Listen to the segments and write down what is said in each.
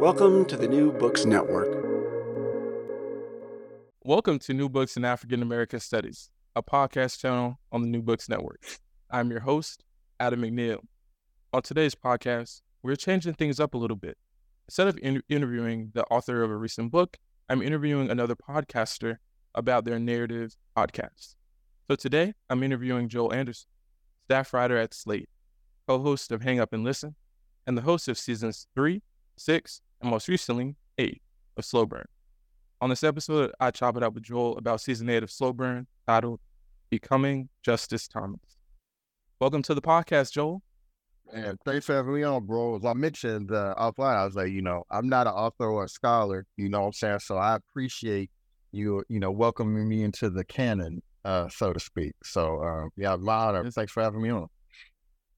Welcome to the New Books Network. Welcome to New Books in African American Studies, a podcast channel on the New Books Network. I'm your host, Adam McNeil. On today's podcast, we're changing things up a little bit. Instead of in- interviewing the author of a recent book, I'm interviewing another podcaster about their narrative podcast. So today, I'm interviewing Joel Anderson, staff writer at Slate, co host of Hang Up and Listen, and the host of seasons three, six, and most recently, eight of Slow Burn. On this episode, I chop it up with Joel about season eight of Slow Burn, titled Becoming Justice Thomas. Welcome to the podcast, Joel. And thanks for having me on, bro. As I mentioned uh, offline, I was like, you know, I'm not an author or a scholar, you know what I'm saying? So I appreciate you, you know, welcoming me into the canon, uh, so to speak. So, uh, yeah, my honor. Thanks for having me on. Of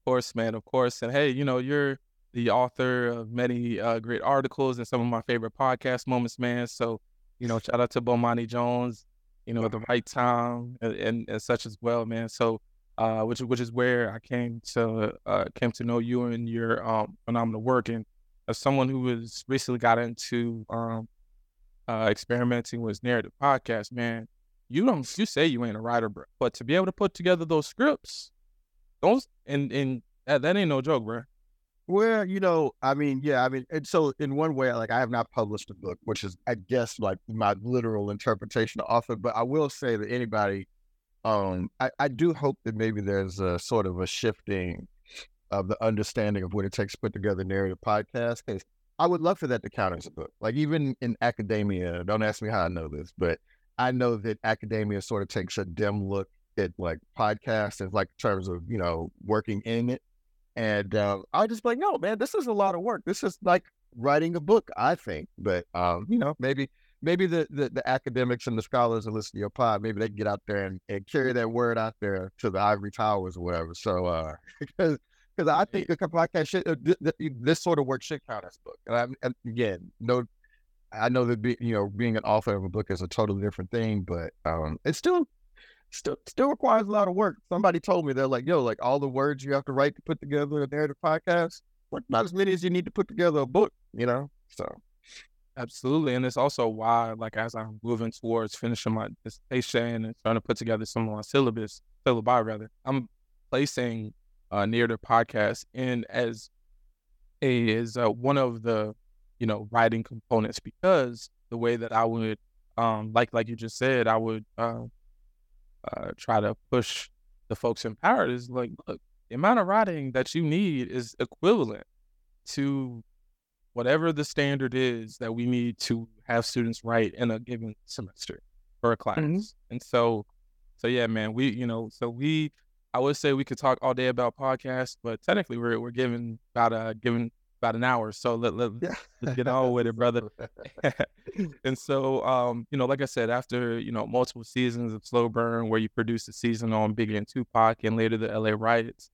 course, man, of course. And hey, you know, you're the author of many uh, great articles and some of my favorite podcast moments, man. So, you know, shout out to Bomani Jones, you know, at the right time and, and, and such as well, man. So, uh, which which is where I came to uh, came to know you and your um, phenomenal work. And as someone who has recently got into um, uh, experimenting with narrative podcasts, man, you don't you say you ain't a writer, bro, but to be able to put together those scripts, those and and that, that ain't no joke, bro. Well, you know, I mean, yeah, I mean, and so in one way, like I have not published a book, which is, I guess, like my literal interpretation of author. But I will say that anybody, um, I, I do hope that maybe there's a sort of a shifting of the understanding of what it takes to put together narrative podcast. Because I would love for that to count as a book. Like even in academia, don't ask me how I know this, but I know that academia sort of takes a dim look at like podcasts and like in terms of you know working in it. And um, I just like, no, man, this is a lot of work. This is like writing a book, I think. But um, you know, maybe maybe the, the the academics and the scholars that listen to your pod, maybe they can get out there and, and carry that word out there to the ivory towers or whatever. So uh because because I think the podcast should uh, th- th- this sort of work should count as book. And, I, and again, no, I know that be, you know being an author of a book is a totally different thing, but um, it's still still still requires a lot of work. Somebody told me they're like, yo, like all the words you have to write to put together a narrative podcast, like not as many as you need to put together a book, you know? So Absolutely. And it's also why, like, as I'm moving towards finishing my dissertation and trying to put together some of my syllabus, syllabi rather, I'm placing uh, narrative podcast in as a is uh, one of the you know writing components because the way that I would um like like you just said I would uh, uh try to push the folks in power is like look the amount of writing that you need is equivalent to whatever the standard is that we need to have students write in a given semester for a class. And so, so yeah, man, we, you know, so we, I would say we could talk all day about podcasts, but technically we're, we're given about a, given about an hour. So let, let, let's get on with it, brother. and so, um, you know, like I said, after, you know, multiple seasons of Slow Burn, where you produced a season on Biggie and Tupac and later the LA riots,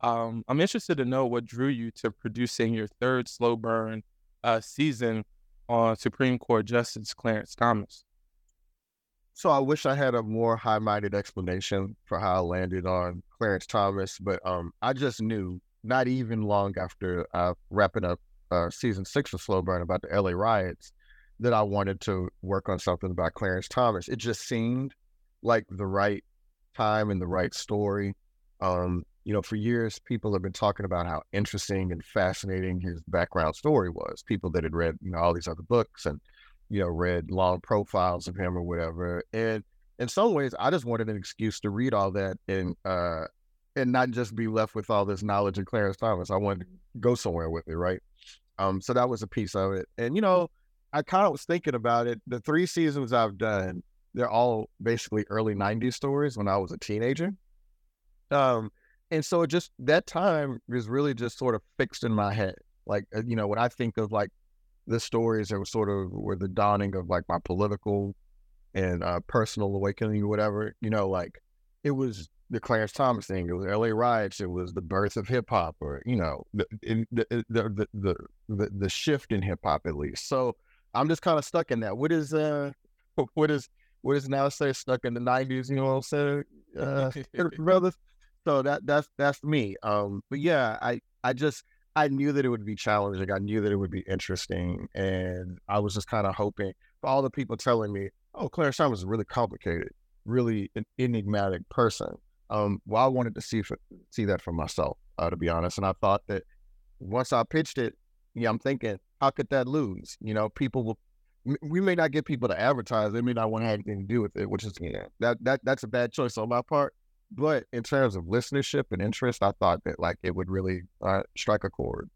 um, I'm interested to know what drew you to producing your third Slow Burn uh, season on Supreme Court Justice Clarence Thomas. So I wish I had a more high-minded explanation for how I landed on Clarence Thomas, but um, I just knew not even long after uh, wrapping up uh, season six of Slow Burn about the LA riots that I wanted to work on something about Clarence Thomas. It just seemed like the right time and the right story. Um, you know, for years, people have been talking about how interesting and fascinating his background story was. People that had read, you know, all these other books and, you know, read long profiles of him or whatever. And in some ways, I just wanted an excuse to read all that and uh, and not just be left with all this knowledge of Clarence Thomas. I wanted to go somewhere with it, right? Um, so that was a piece of it. And you know, I kind of was thinking about it. The three seasons I've done, they're all basically early 90s stories when I was a teenager. Um, and so it just that time is really just sort of fixed in my head. Like, uh, you know, when I think of like the stories that were sort of were the dawning of like my political and uh, personal awakening or whatever, you know, like it was the Clarence Thomas thing, it was LA riots, it was the birth of hip hop, or you know, the, the, the the the the shift in hip hop at least. So I'm just kind of stuck in that. What is uh, what is what is now say stuck in the '90s? You know what I'm saying, uh, brothers. So that that's that's me. Um, but yeah, I I just I knew that it would be challenging. I knew that it would be interesting, and I was just kind of hoping for all the people telling me, "Oh, Clarence Thomas is really complicated, really an enigmatic person." Um, well, I wanted to see for, see that for myself, uh, to be honest, and I thought that once I pitched it, yeah, I'm thinking, how could that lose? You know, people will. We may not get people to advertise. They may not want to have anything to do with it, which is yeah, that that that's a bad choice on my part. But in terms of listenership and interest, I thought that like it would really uh, strike a chord.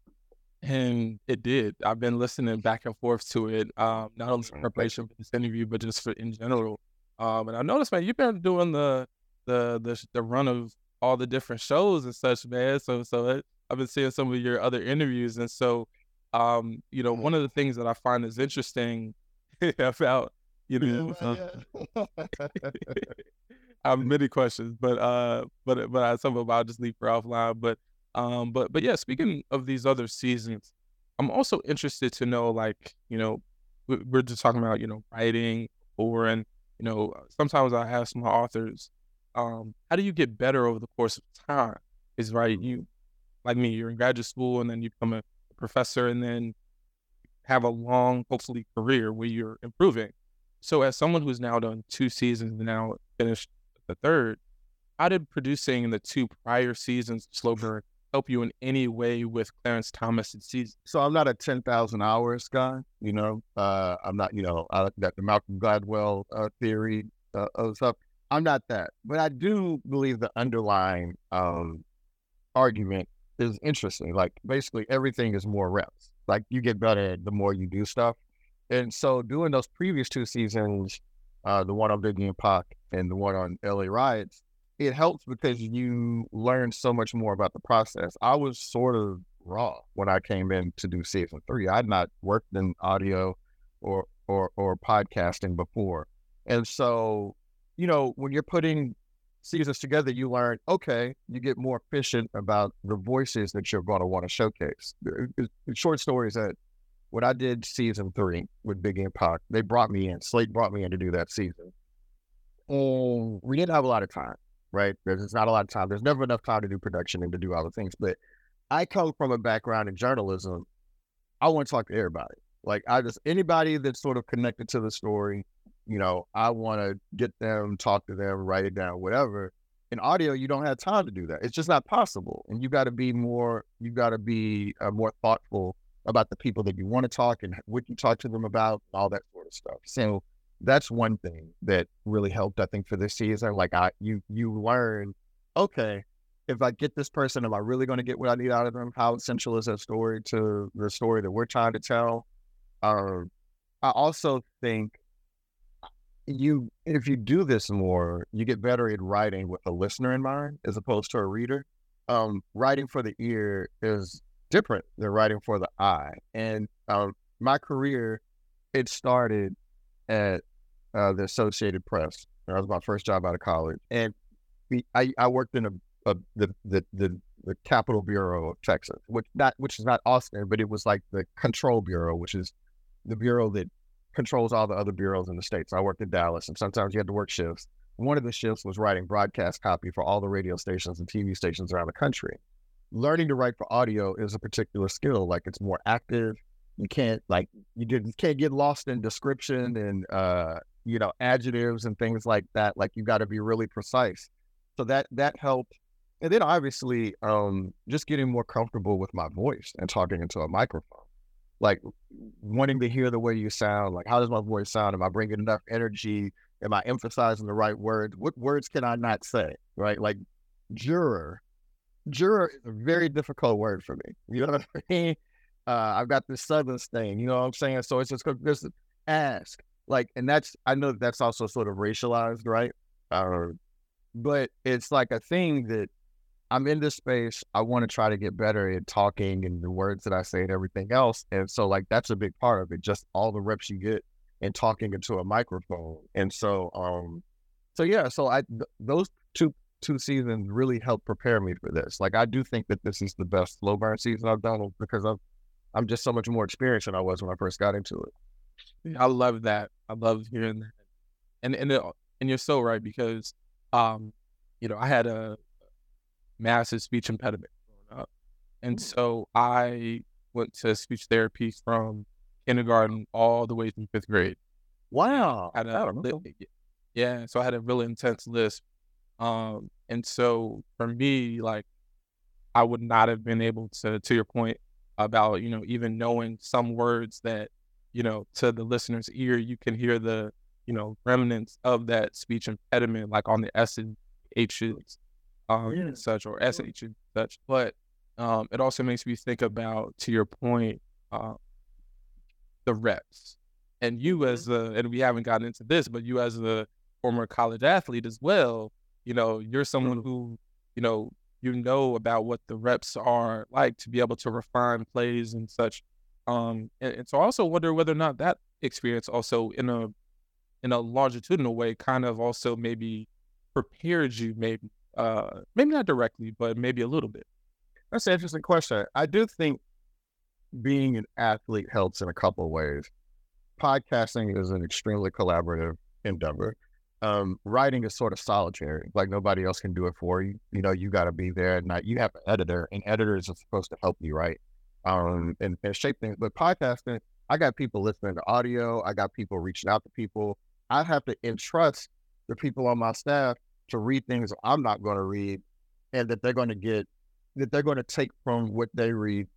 And it did. I've been listening back and forth to it, um, not only in preparation for this interview, but just for in general. Um, and I noticed, man, you've been doing the the the the run of all the different shows and such, man. So so it, I've been seeing some of your other interviews, and so um, you know, one of the things that I find is interesting about you know. Uh, I have many questions, but uh, but but I, some of them I'll just leave for offline. But um, but but yeah, speaking of these other seasons, I'm also interested to know, like, you know, we're just talking about, you know, writing or and you know, sometimes I ask my authors, um, how do you get better over the course of time? Is right, you like me, you're in graduate school and then you become a professor and then have a long, hopefully, career where you're improving. So, as someone who's now done two seasons and now finished the third, how did producing the two prior seasons Slow Burn help you in any way with Clarence Thomas' season? So I'm not a 10,000 hours guy, you know. Uh, I'm not, you know, I, that the Malcolm Gladwell uh, theory uh, of stuff. I'm not that, but I do believe the underlying um, argument is interesting. Like basically everything is more reps. Like you get better the more you do stuff. And so doing those previous two seasons, uh, the one on Biggie and Pac and the one on LA Riots, it helps because you learn so much more about the process. I was sort of raw when I came in to do season three. I'd not worked in audio or or or podcasting before. And so, you know, when you're putting seasons together, you learn, okay, you get more efficient about the voices that you're going to want to showcase. The, uh, short stories that when I did season three with Biggie and Pac, they brought me in. Slate brought me in to do that season. And we didn't have a lot of time, right? There's not a lot of time. There's never enough time to do production and to do all the things. But I come from a background in journalism. I want to talk to everybody. Like I just anybody that's sort of connected to the story, you know, I want to get them, talk to them, write it down, whatever. In audio, you don't have time to do that. It's just not possible. And you got to be more, you got to be uh, more thoughtful about the people that you want to talk and what you talk to them about, all that sort of stuff. So that's one thing that really helped, I think, for this season. Like I, you, you learn, okay, if I get this person, am I really going to get what I need out of them? How essential is that story to the story that we're trying to tell? Um, I also think you if you do this more, you get better at writing with a listener in mind as opposed to a reader. Um, writing for the ear is different than writing for the eye. And um, my career, it started at uh, the Associated Press. That was my first job out of college, and I, I worked in a of the, the the the Capital Bureau of Texas, which not which is not Austin, but it was like the Control Bureau, which is the bureau that controls all the other bureaus in the states. I worked in Dallas, and sometimes you had to work shifts. One of the shifts was writing broadcast copy for all the radio stations and TV stations around the country. Learning to write for audio is a particular skill. Like it's more active. You can't like you did you can't get lost in description and uh you know adjectives and things like that. Like you got to be really precise. So that that helped. And then obviously um just getting more comfortable with my voice and talking into a microphone like wanting to hear the way you sound. Like, how does my voice sound? Am I bringing enough energy? Am I emphasizing the right words? What words can I not say? Right? Like, juror. Juror is a very difficult word for me. You know what I mean? Uh, I've got this southern thing. You know what I'm saying? So it's just just ask. Like, and that's I know that's also sort of racialized, right? Uh, but it's like a thing that I'm in this space. I want to try to get better at talking and the words that I say and everything else. And so, like, that's a big part of it. Just all the reps you get and talking into a microphone. And so, um, so yeah. So I th- those two two seasons really helped prepare me for this. Like, I do think that this is the best slow burn season I've done because I'm I'm just so much more experienced than I was when I first got into it. I love that. I love hearing that. And and it, and you're so right because um, you know, I had a massive speech impediment growing up. And so I went to speech therapy from kindergarten all the way through fifth grade. Wow. Had a, yeah. So I had a really intense list. Um, and so for me, like I would not have been able to, to your point about, you know, even knowing some words that, you know, to the listener's ear, you can hear the, you know, remnants of that speech impediment, like on the S and H's um, yeah. and such, or SH and such. But um, it also makes me think about, to your point, uh, the reps. And you mm-hmm. as a, and we haven't gotten into this, but you as a former college athlete as well, you know, you're someone who, you know, you know about what the reps are like to be able to refine plays and such. Um, and, and so I also wonder whether or not that experience also in a in a longitudinal way kind of also maybe prepared you maybe uh, maybe not directly, but maybe a little bit. That's an interesting question. I do think being an athlete helps in a couple ways. Podcasting is an extremely collaborative endeavor. Um, writing is sort of solitary, like nobody else can do it for you. You know, you got to be there and You have an editor, and editors are supposed to help you write um, and, and shape things. But podcasting, I got people listening to audio. I got people reaching out to people. I have to entrust the people on my staff to read things I'm not going to read, and that they're going to get that they're going to take from what they read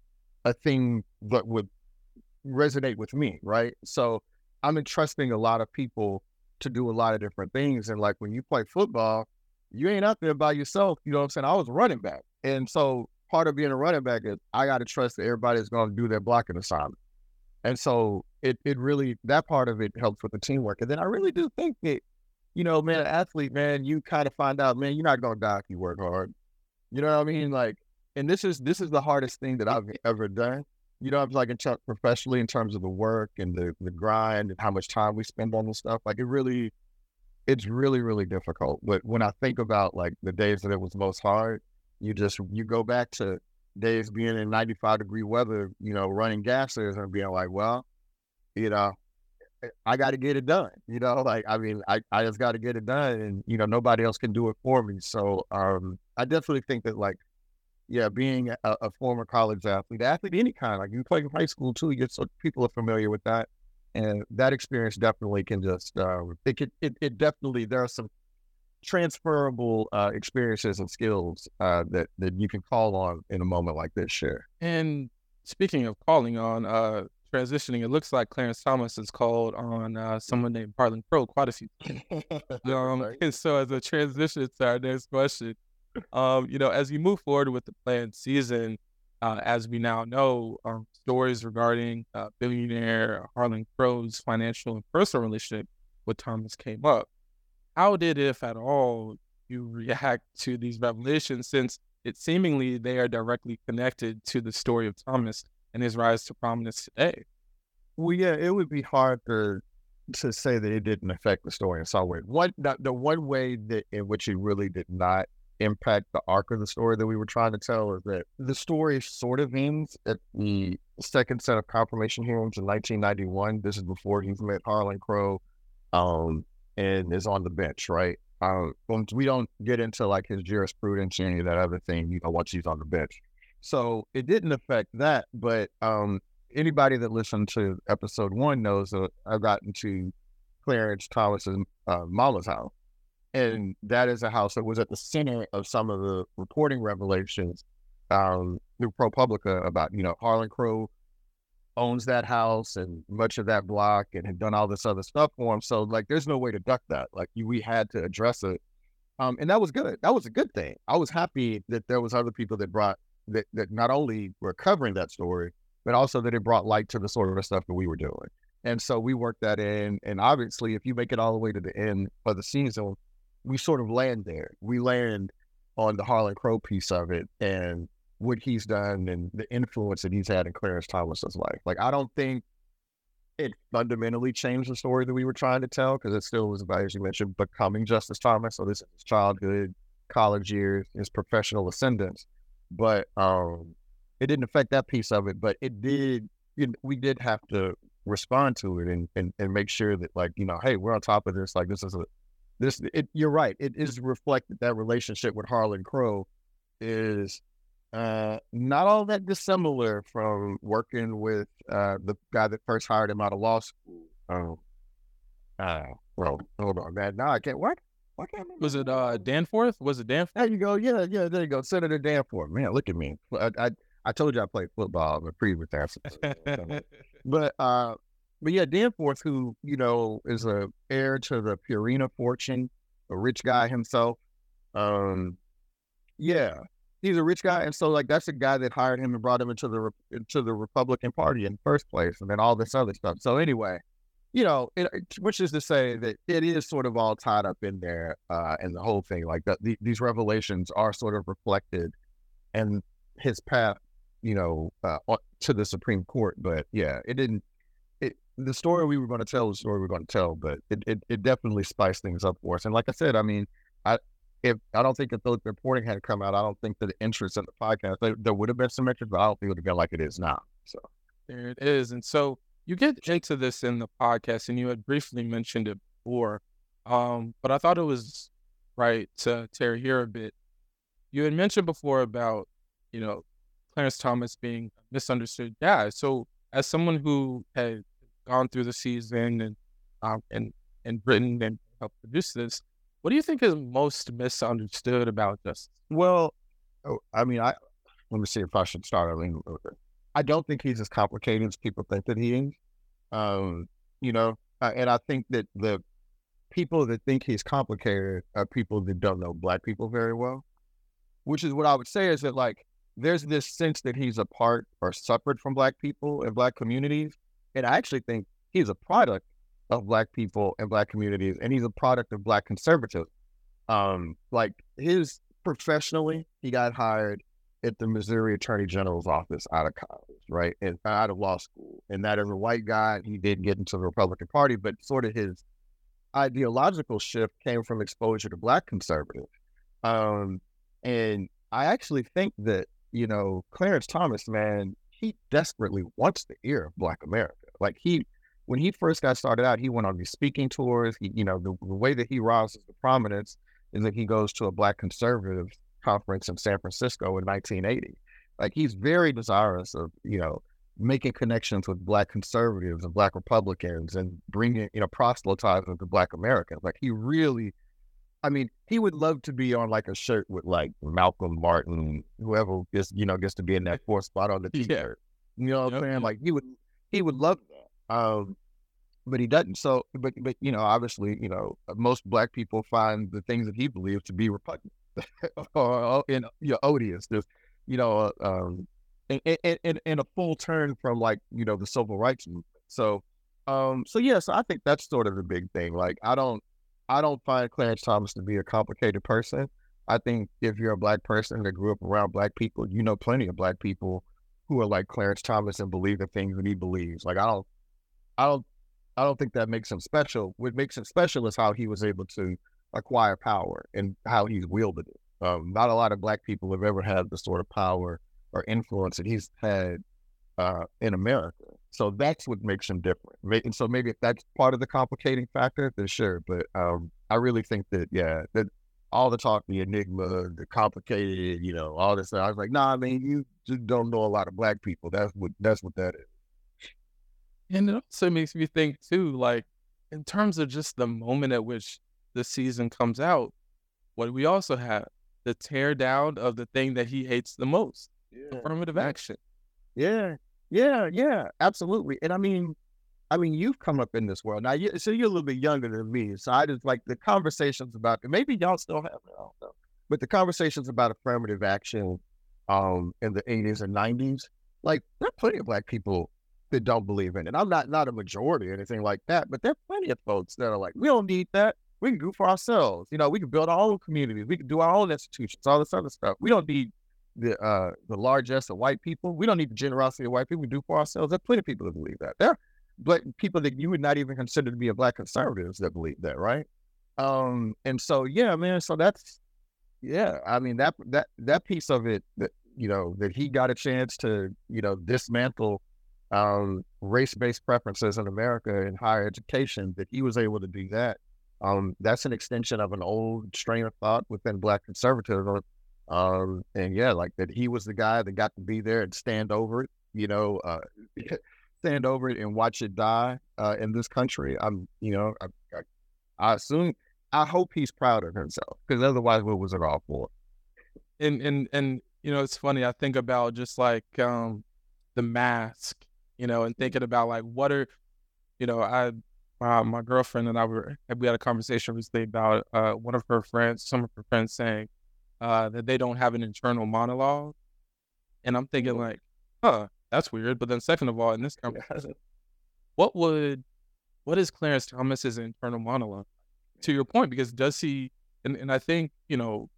a thing that would resonate with me, right? So I'm entrusting a lot of people to do a lot of different things, and like when you play football, you ain't out there by yourself. You know what I'm saying? I was running back, and so part of being a running back is I got to trust that everybody's going to do their blocking assignment. And so it it really that part of it helps with the teamwork. And then I really do think that you know, man, athlete, man, you kind of find out, man, you're not gonna die if you work hard. You know what I mean? Like, and this is this is the hardest thing that I've ever done. You know, I'm like in t- professionally in terms of the work and the the grind and how much time we spend on this stuff. Like, it really, it's really really difficult. But when I think about like the days that it was most hard, you just you go back to days being in 95 degree weather, you know, running gases and being like, well, you know, I got to get it done. You know, like I mean, I, I just got to get it done, and you know, nobody else can do it for me. So um, I definitely think that like, yeah, being a, a former college athlete, athlete any kind, like you play in high school too, you so people are familiar with that, and that experience definitely can just uh, it could it, it definitely there are some transferable uh, experiences and skills uh, that that you can call on in a moment like this. Share. And speaking of calling on, uh, transitioning, it looks like Clarence Thomas is called on uh, someone named Harlan Crow quite a few times. um, and so, as a transition to our next question, um, you know, as you move forward with the planned season, uh, as we now know, um, stories regarding uh, billionaire Harlan Crow's financial and personal relationship with Thomas came up. How did, if at all, you react to these revelations since it seemingly they are directly connected to the story of Thomas and his rise to prominence today. Well, yeah, it would be hard to say that it didn't affect the story in some way. One, the, one way that in which it really did not impact the arc of the story that we were trying to tell is that the story sort of ends at the second set of confirmation hearings in 1991. This is before he's met Harlan Crow um, and is on the bench, right? Um, we don't get into like his jurisprudence or any of that other thing, you know, once he's on the bench. So it didn't affect that, but um, anybody that listened to episode one knows that I got into Clarence Thomas's uh, mama's house. And that is a house that was at the center of some of the reporting revelations um, through ProPublica about, you know, Harlan Crow owns that house and much of that block and had done all this other stuff for him. So like, there's no way to duck that. Like, you, we had to address it, um, and that was good. That was a good thing. I was happy that there was other people that brought that that not only were covering that story, but also that it brought light to the sort of stuff that we were doing. And so we worked that in. And obviously, if you make it all the way to the end of the season, we sort of land there. We land on the Harlan Crow piece of it and what he's done and the influence that he's had in Clarence Thomas's life. Like, I don't think it fundamentally changed the story that we were trying to tell because it still was about, as you mentioned, becoming Justice Thomas. So this is his childhood, college years, his professional ascendance. But um, it didn't affect that piece of it. But it did. It, we did have to respond to it and, and and make sure that like you know, hey, we're on top of this. Like this is a this. It, you're right. It is reflected that relationship with Harlan Crow is uh, not all that dissimilar from working with uh, the guy that first hired him out of law school. Um, uh, well, hold on, man. Now I can't. What? Can't I Was it uh Danforth? Was it Danforth? There you go. Yeah, yeah. There you go. Senator Danforth. Man, look at me. I I, I told you I played football in the previous episode. but uh, but yeah, Danforth, who you know is a heir to the Purina fortune, a rich guy himself. Um, yeah, he's a rich guy, and so like that's the guy that hired him and brought him into the into the Republican Party in the first place, and then all this other stuff. So anyway, you know, it, which is to say that it is sort of all tied up in there, uh, and the whole thing, like the, these revelations are sort of reflected, and his path, you know, uh, to the Supreme Court. But yeah, it didn't. It the story we were going to tell, the story we are going to tell, but it, it it definitely spiced things up for us. And like I said, I mean, I if I don't think if the reporting had come out, I don't think that the interest in the podcast there, there would have been some interest, but I don't think it would have been like it is now. So there it is. And so you get into this in the podcast, and you had briefly mentioned it before, um, but I thought it was right to tear here a bit. You had mentioned before about you know Clarence Thomas being a misunderstood guy. So as someone who had gone through the season and um, and and written and helped produce this, what do you think is most misunderstood about this? Well, oh, I mean, I let me see if I should start little bit. I don't think he's as complicated as people think that he is. Um, you know, uh, and I think that the people that think he's complicated are people that don't know Black people very well. Which is what I would say is that like there's this sense that he's a part or separate from Black people and Black communities, and I actually think he's a product of black people and black communities, and he's a product of black conservatism. Um, like his professionally, he got hired at the Missouri Attorney General's office out of college, right, and out of law school. And that as a white guy, he did get into the Republican Party, but sort of his ideological shift came from exposure to black conservatives. Um, and I actually think that you know Clarence Thomas, man, he desperately wants the ear of Black America. Like he when he first got started out, he went on these speaking tours. He, you know, the, the way that he rises to prominence is that he goes to a Black conservative conference in San Francisco in 1980. Like he's very desirous of, you know, making connections with Black conservatives and Black Republicans and bringing, you know, proselytizing to Black Americans. Like he really, I mean, he would love to be on like a shirt with like Malcolm Martin, whoever gets, you know, gets to be in that fourth spot on the t-shirt. Yeah. You know what I'm saying? Like he would, he would love um, but he doesn't. So, but but you know, obviously, you know, most black people find the things that he believes to be repugnant or in you know, odious. There's, you know, uh, um, in, in, a full turn from like you know the civil rights movement. So, um, so yeah, so I think that's sort of the big thing. Like, I don't, I don't find Clarence Thomas to be a complicated person. I think if you're a black person that grew up around black people, you know plenty of black people who are like Clarence Thomas and believe the things that he believes. Like, I don't I don't I don't think that makes him special. What makes him special is how he was able to acquire power and how he's wielded it. Um, not a lot of black people have ever had the sort of power or influence that he's had uh, in America. So that's what makes him different. And so maybe if that's part of the complicating factor, then sure. But um, I really think that yeah, that all the talk, the enigma, the complicated, you know, all this stuff. I was like, nah, I mean, you just don't know a lot of black people. That's what that's what that is. And it also makes me think too, like in terms of just the moment at which the season comes out, what we also have the tear down of the thing that he hates the most, yeah. affirmative action. Yeah, yeah, yeah, absolutely. And I mean, I mean, you've come up in this world now. You, so you're a little bit younger than me. So I just like the conversations about maybe y'all still have it. I don't know. But the conversations about affirmative action um, in the 80s and 90s, like there are plenty of black people that don't believe in it. I'm not not a majority or anything like that, but there are plenty of folks that are like, we don't need that. We can do for ourselves. You know, we can build our own communities. We can do our own institutions, all this other stuff. We don't need the uh, the largesse of white people. We don't need the generosity of white people. We do for ourselves. There's plenty of people that believe that. There are black people that you would not even consider to be a black conservatives that believe that, right? Um, and so yeah, man. So that's yeah. I mean that that that piece of it that you know that he got a chance to you know dismantle um, race-based preferences in America in higher education. That he was able to do that. Um, that's an extension of an old strain of thought within black conservatism. Um, and yeah, like that he was the guy that got to be there and stand over it. You know, uh, stand over it and watch it die uh, in this country. I'm, you know, I, I, I assume, I hope he's proud of himself because otherwise, what was it all for? And and and you know, it's funny. I think about just like um, the mask, you know, and thinking about like what are, you know, I my, my girlfriend and I were we had a conversation recently about uh, one of her friends, some of her friends saying uh, that they don't have an internal monologue, and I'm thinking like, huh, that's weird. But then, second of all, in this conversation, what would what is Clarence Thomas's internal monologue? To your point, because does he? And, and I think you know,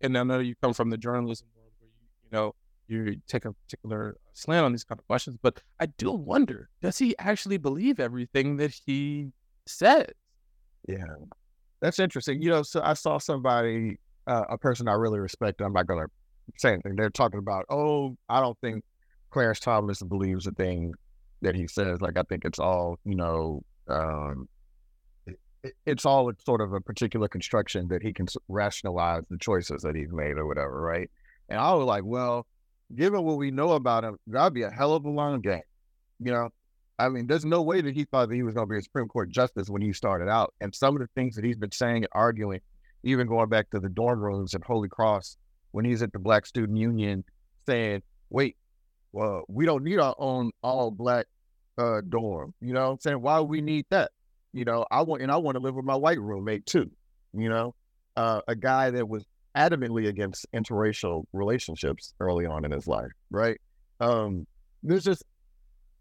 and I know you come from the journalism world where you you know you take a particular slant on these kind of questions, but I do wonder: does he actually believe everything that he says? Yeah, that's interesting. You know, so I saw somebody, uh, a person I really respect. I'm not going to say anything. They're talking about, oh, I don't think Clarence Thomas believes the thing that he says. Like I think it's all you know. Um, it, it's all sort of a particular construction that he can rationalize the choices that he's made or whatever, right? And I was like, well, given what we know about him, that'd be a hell of a long game. You know, I mean, there's no way that he thought that he was going to be a Supreme Court justice when he started out. And some of the things that he's been saying and arguing, even going back to the dorm rooms at Holy Cross when he's at the Black Student Union saying, wait, well, we don't need our own all black uh, dorm. You know I'm saying? Why we need that? You know, I want and I want to live with my white roommate too. You know, uh, a guy that was adamantly against interracial relationships early on in his life, right? Um, there's just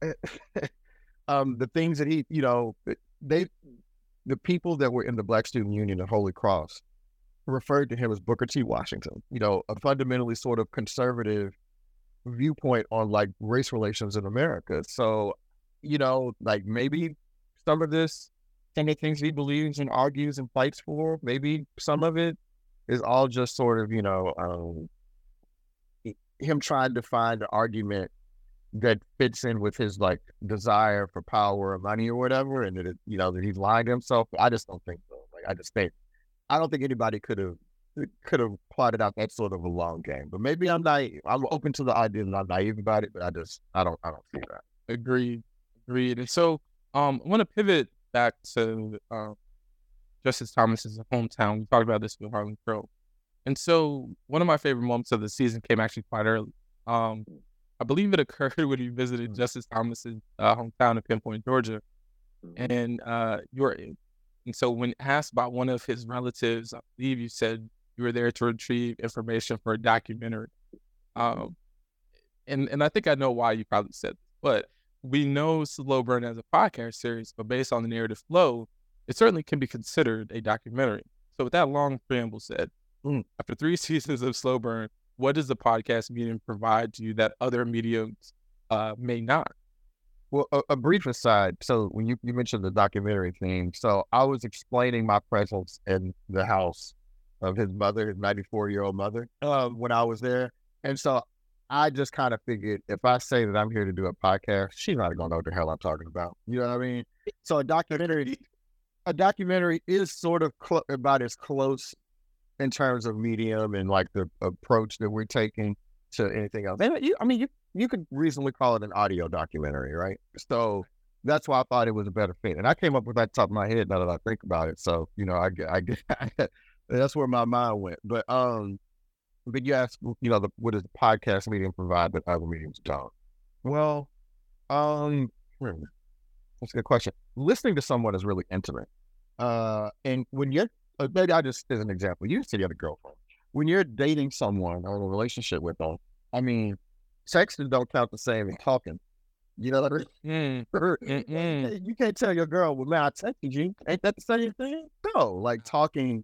um, the things that he, you know, they, the people that were in the Black Student Union at Holy Cross referred to him as Booker T. Washington, you know, a fundamentally sort of conservative viewpoint on like race relations in America. So, you know, like maybe some of this, some of the things he believes and argues and fights for, maybe some of it is all just sort of, you know, um, him trying to find an argument that fits in with his like desire for power or money or whatever, and that you know that he's lying to himself. I just don't think so. Like I just think I don't think anybody could have could have plotted out that sort of a long game. But maybe I'm naive. I'm open to the idea that I'm naive about it, but I just I don't I don't see that. Agreed. Agreed. And so um I want to pivot back to uh, Justice Thomas's hometown. We talked about this with Harlan Crow. And so one of my favorite moments of the season came actually quite early. Um I believe it occurred when he visited Justice Thomas's uh, hometown in Pinpoint, Georgia. Mm-hmm. And uh, you're and so when asked by one of his relatives, I believe you said you were there to retrieve information for a documentary. Um, and and I think I know why you probably said, this, but we know Slow Burn as a podcast series, but based on the narrative flow, it certainly can be considered a documentary. So with that long preamble said, mm. after three seasons of Slow Burn, what does the podcast medium provide to you that other mediums uh, may not? Well, a, a, brief aside. So when you, you mentioned the documentary theme, so I was explaining my presence in the house of his mother, his 94 year old mother, uh, when I was there. And so I just kind of figured if I say that I'm here to do a podcast, she's not going to know what the hell I'm talking about. You know what I mean? So a documentary, a documentary is sort of cl- about as close in terms of medium and like the approach that we're taking to anything else. And you, I mean, you you could reasonably call it an audio documentary, right? So that's why I thought it was a better fit. And I came up with that top of my head now that I think about it. So you know, I get, I get, that's where my mind went. But um, but you asked, you know, the, what does the podcast medium provide that other mediums don't? Well, um, that's a good question. Listening to someone is really intimate. Uh, and when you're, uh, maybe I just as an example, you said you have a girlfriend. When you're dating someone or in a relationship with them, I mean, texting don't count the same as talking. You know what I mean? Mm. you can't tell your girl, well, man, I texted you. Ain't that the same thing? No, like talking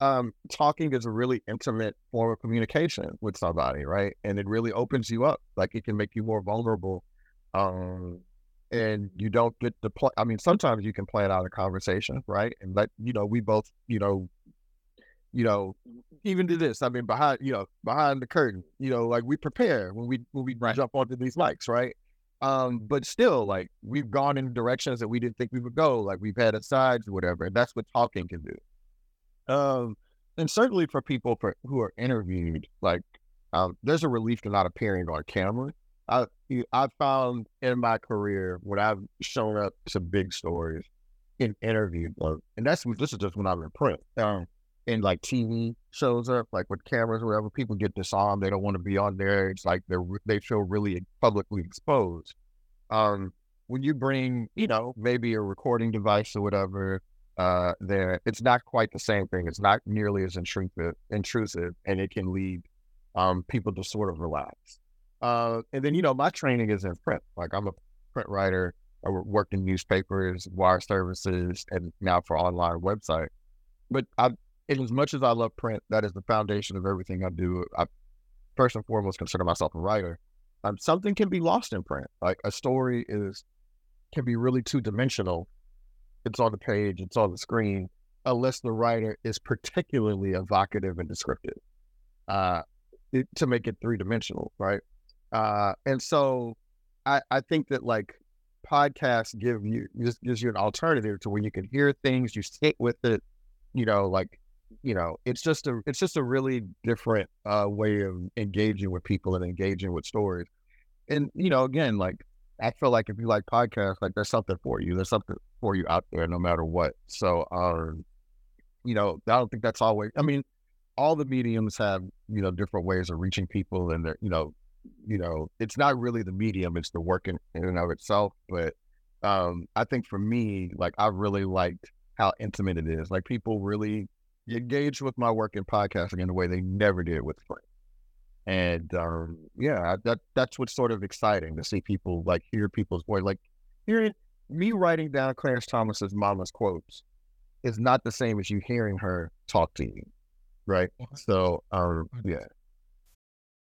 um, talking is a really intimate form of communication with somebody, right? And it really opens you up. Like it can make you more vulnerable. Um, and you don't get to play. I mean, sometimes you can plan out a conversation, right? And let you know, we both, you know, you know, even to this. I mean, behind, you know, behind the curtain, you know, like we prepare when we when we right. jump onto these mics, right? Um, but still, like we've gone in directions that we didn't think we would go. Like we've had asides or whatever. And that's what talking can do. Um, and certainly for people for, who are interviewed, like um, there's a relief to not appearing on camera. I I found in my career when I've shown up to big stories in interview, and that's this is just when I'm in print. Um, and like TV shows up, like with cameras or whatever, people get disarmed. They don't want to be on there. It's like they're they feel really publicly exposed. Um, when you bring, you know, maybe a recording device or whatever, uh, there, it's not quite the same thing. It's not nearly as intrusive, intrusive, and it can lead um, people to sort of relax. Uh, and then, you know, my training is in print. Like I'm a print writer. I worked in newspapers, wire services, and now for online website. But I, as much as I love print, that is the foundation of everything I do. I first and foremost consider myself a writer. Um, something can be lost in print. Like a story is can be really two dimensional it's on the page, it's on the screen, unless the writer is particularly evocative and descriptive uh, it, to make it three dimensional, right? Uh, and so I, I think that like podcasts give you just gives you an alternative to where you can hear things, you sit with it, you know, like you know, it's just a it's just a really different uh, way of engaging with people and engaging with stories. And you know, again, like I feel like if you like podcasts, like there's something for you. There's something for you out there, no matter what. So, um, you know, I don't think that's always. I mean, all the mediums have you know different ways of reaching people, and they're you know, you know, it's not really the medium; it's the work in, in and of itself. But um, I think for me, like I really liked how intimate it is. Like people really engage with my work in podcasting in a way they never did with print. And um, yeah, that that's what's sort of exciting to see people like hear people's voice. Like hearing me writing down Clarence Thomas's mama's quotes is not the same as you hearing her talk to you, right? So, um, yeah.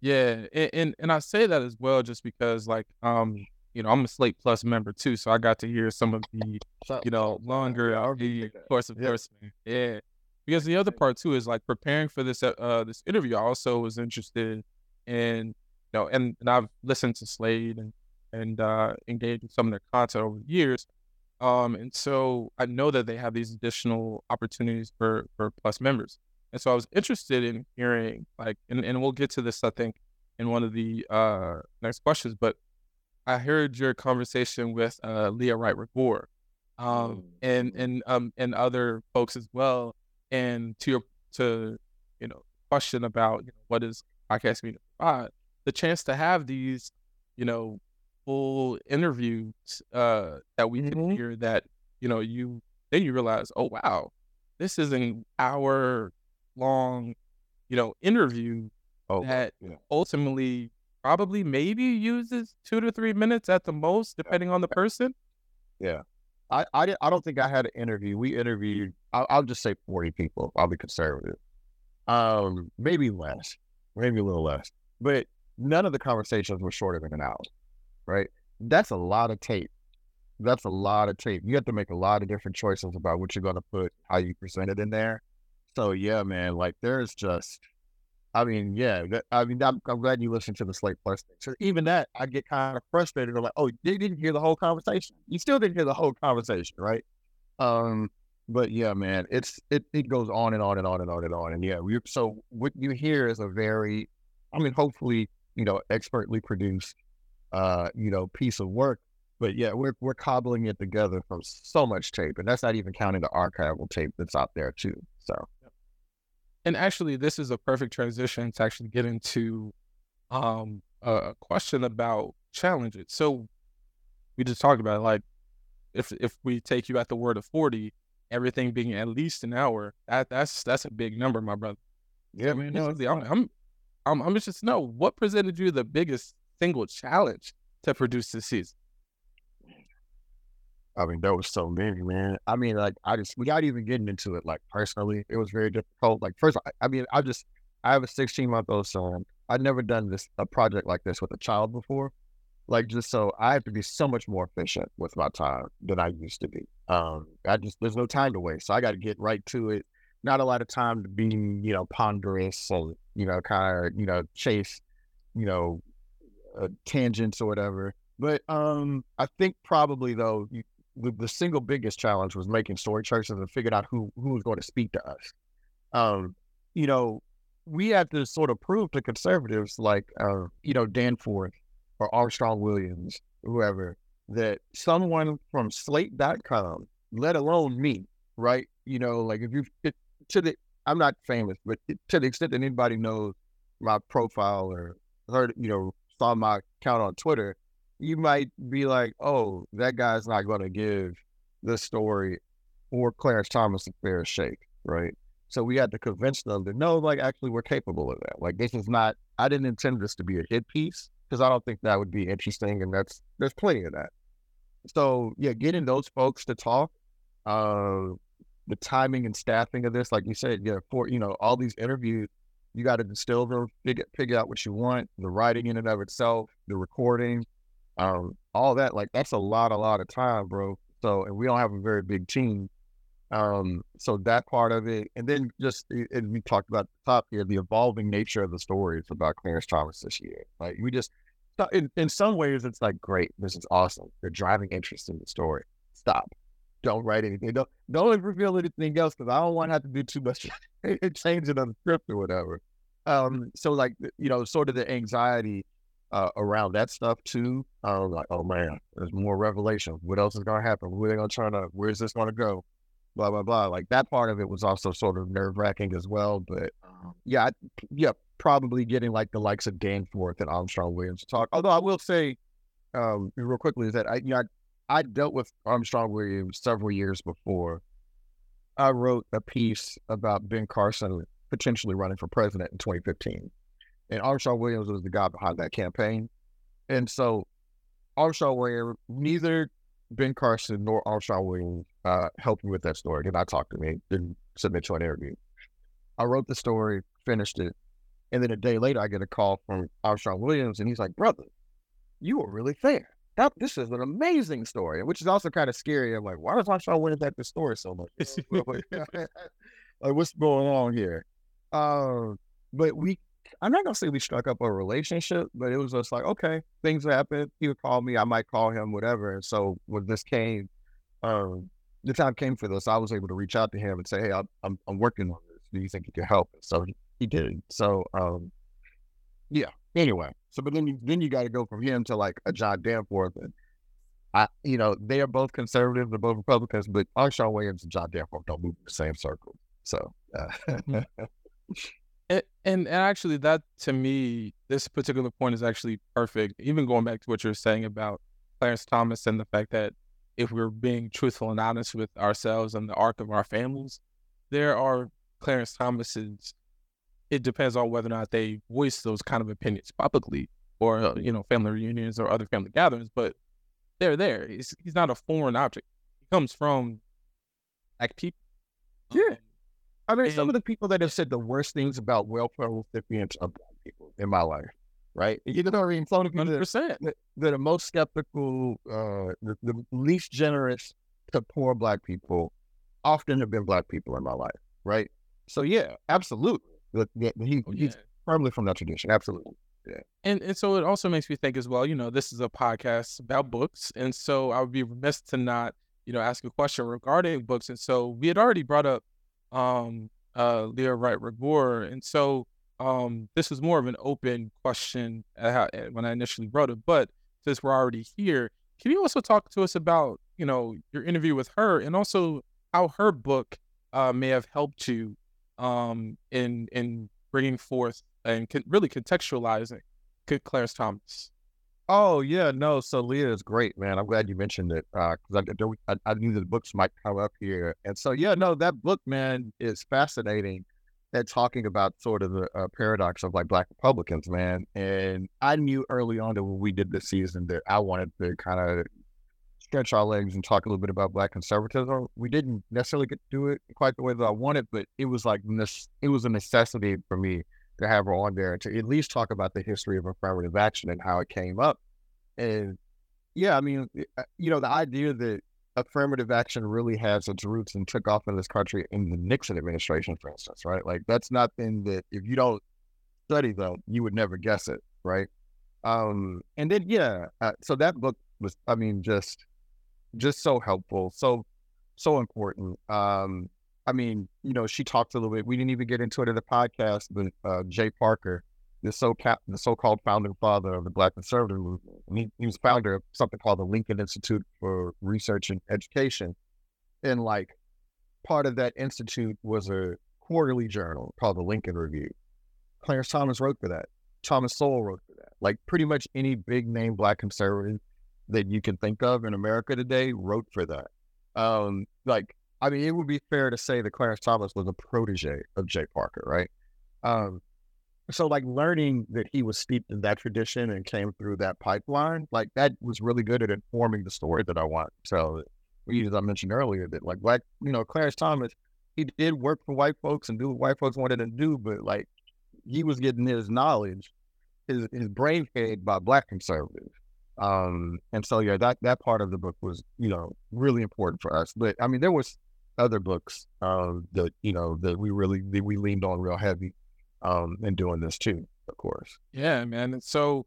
Yeah, and, and, and I say that as well just because like um you know I'm a Slate Plus member too, so I got to hear some of the you know longer the course of course yeah because the other part too is like preparing for this uh this interview. I also was interested in you know, and, and I've listened to Slate and and uh, engaged with some of their content over the years. Um, and so I know that they have these additional opportunities for for Plus members. And so I was interested in hearing like, and, and we'll get to this, I think, in one of the uh, next questions, but I heard your conversation with uh, Leah Wright Rigueur, um, and and um, and other folks as well. And to your to you know question about you know, what is podcast media provide, the chance to have these you know full interviews uh, that we can hear that you know you then you realize oh wow this is an hour long you know interview Oh, that yeah. ultimately probably maybe uses two to three minutes at the most depending on the person Yeah. I, I, di- I don't think I had an interview. We interviewed, I'll, I'll just say 40 people. I'll be conservative. Um, maybe less, maybe a little less. But none of the conversations were shorter than an hour, right? That's a lot of tape. That's a lot of tape. You have to make a lot of different choices about what you're going to put, how you present it in there. So, yeah, man, like there's just, I mean, yeah, I mean, I'm, I'm glad you listened to the Slate Plus thing. So even that, I get kind of frustrated. I'm like, oh, you didn't hear the whole conversation. You still didn't hear the whole conversation, right? Um, but yeah, man, it's it it goes on and on and on and on and on. And yeah, we so what you hear is a very, I mean, hopefully, you know, expertly produced, uh, you know, piece of work. But yeah, we're we're cobbling it together from so much tape, and that's not even counting the archival tape that's out there too. So and actually this is a perfect transition to actually get into um a question about challenges. So we just talked about it, like if if we take you at the word of 40 everything being at least an hour that that's that's a big number my brother. Yeah, I mean, honestly, I'm, I'm I'm I'm just to know what presented you the biggest single challenge to produce this season I mean, there was so many, man. I mean, like, I just, without even getting into it, like, personally, it was very difficult. Like, first, I, I mean, I just, I have a 16 month old son. I'd never done this, a project like this with a child before. Like, just so I have to be so much more efficient with my time than I used to be. Um, I just, there's no time to waste. So I got to get right to it. Not a lot of time to be, you know, ponderous or, you know, kind of, you know, chase, you know, uh, tangents or whatever. But um, I think probably though, you, the, the single biggest challenge was making story choices and figuring out who who was going to speak to us. Um, you know, we had to sort of prove to conservatives like uh, you know, Danforth or Armstrong Williams, whoever, that someone from slate.com, let alone me, right? You know, like if you to the I'm not famous, but to the extent that anybody knows my profile or heard, you know, saw my account on Twitter, you might be like, oh, that guy's not going to give this story or Clarence Thomas a fair shake, right? So we had to convince them that no, like actually we're capable of that. Like this is not. I didn't intend this to be a hit piece because I don't think that would be interesting, and that's there's plenty of that. So yeah, getting those folks to talk, uh, the timing and staffing of this, like you said, yeah, for you know all these interviews, you got to distill them, figure figure out what you want, the writing in and of itself, the recording, um, all that. Like that's a lot, a lot of time, bro. So and we don't have a very big team. Um, so that part of it, and then just and we talked about the top here, the evolving nature of the stories about Clarence Thomas this year. Like we just in, in some ways it's like great, this is awesome. They're driving interest in the story. Stop. Don't write anything. Don't don't reveal anything else because I don't want to have to do too much changing on the script or whatever. Um, so like you know, sort of the anxiety uh, around that stuff too. Um, like, oh man, there's more revelation. What else is gonna happen? Where they gonna turn up? Where's this gonna go? Blah blah blah. Like that part of it was also sort of nerve wracking as well. But um, yeah, I, yeah, probably getting like the likes of Danforth and Armstrong Williams to talk. Although I will say, um, real quickly, is that I you know I, I dealt with Armstrong Williams several years before. I wrote a piece about Ben Carson potentially running for president in 2015. And Armstrong Williams was the guy behind that campaign. And so Armstrong Williams, neither Ben Carson nor Armstrong Williams uh, helped me with that story. Did not talk to me, didn't submit to an interview. I wrote the story, finished it. And then a day later, I get a call from Armstrong Williams, and he's like, Brother, you were really fair. That, this is an amazing story, which is also kind of scary. I'm like, why does Armstrong Williams like the story so much? like, what's going on here? Uh, but we I'm not gonna say we struck up a relationship, but it was just like, okay, things happen. He would call me, I might call him, whatever. And so when this came, um, the time came for this, I was able to reach out to him and say, hey, I'm I'm, I'm working on this. do you think you can help? So he, he did. So um, yeah. Anyway, so but then you, then you got to go from him to like a John Danforth, and I, you know, they are both conservative, they're both Republicans, but Armstrong Williams and John Danforth don't move in the same circle. So. Uh, mm. and, and actually, that to me, this particular point is actually perfect. Even going back to what you're saying about Clarence Thomas and the fact that if we're being truthful and honest with ourselves and the arc of our families, there are Clarence Thomases. It depends on whether or not they voice those kind of opinions publicly or, uh, you know, family reunions or other family gatherings, but they're there. He's, he's not a foreign object. He comes from black people. Yeah. I mean, and, some of the people that have said the worst things about welfare recipients are black people in my life right? You know what I mean? Some of the people that, that are most skeptical, uh, the, the, least generous to poor black people, often have been black people in my life, right? So yeah, absolutely. The, the, he, oh, yeah. He's firmly from that tradition, absolutely. Yeah. And and so it also makes me think as well. You know, this is a podcast about books, and so I would be remiss to not, you know, ask a question regarding books. And so we had already brought up um uh Leah Wright Rigueur, and so um, this was more of an open question when I initially wrote it. But since we're already here, can you also talk to us about you know your interview with her and also how her book uh, may have helped you um, in in bringing forth and con- really contextualizing Clarence Thomas? Oh yeah, no. So Leah is great, man. I'm glad you mentioned it because uh, I, I, I knew the books might come up here, and so yeah, no, that book, man, is fascinating at talking about sort of the uh, paradox of like black Republicans, man. And I knew early on that when we did this season that I wanted to kind of stretch our legs and talk a little bit about black conservatism. We didn't necessarily get to do it quite the way that I wanted, but it was like this, it was a necessity for me to have her on there to at least talk about the history of affirmative action and how it came up. And yeah, I mean, uh, you know, the idea that affirmative action really has its roots and took off in this country in the Nixon administration, for instance, right? Like that's not nothing that if you don't study them, you would never guess it, right? Um, and then yeah, uh, so that book was, I mean, just just so helpful, so so important. Um, I mean, you know, she talked a little bit. We didn't even get into it in the podcast, but uh, Jay Parker the so the so-called founding father of the Black conservative movement. He, he was founder of something called the Lincoln Institute for Research and Education. And like part of that institute was a quarterly journal called the Lincoln Review. Clarence Thomas wrote for that. Thomas Sowell wrote for that. Like pretty much any big name Black conservative that you can think of in America today wrote for that. Um, like, I mean, it would be fair to say that Clarence Thomas was a protege of Jay Parker, right? Um, so like learning that he was steeped in that tradition and came through that pipeline, like that was really good at informing the story that I want. So as I mentioned earlier, that like black, you know, Clarence Thomas, he did work for white folks and do what white folks wanted to do, but like he was getting his knowledge, his his brain fed by black conservatives. Um, and so yeah, that that part of the book was, you know, really important for us. But I mean, there was other books uh, that you know that we really that we leaned on real heavy um, in doing this too, of course. Yeah, man. So,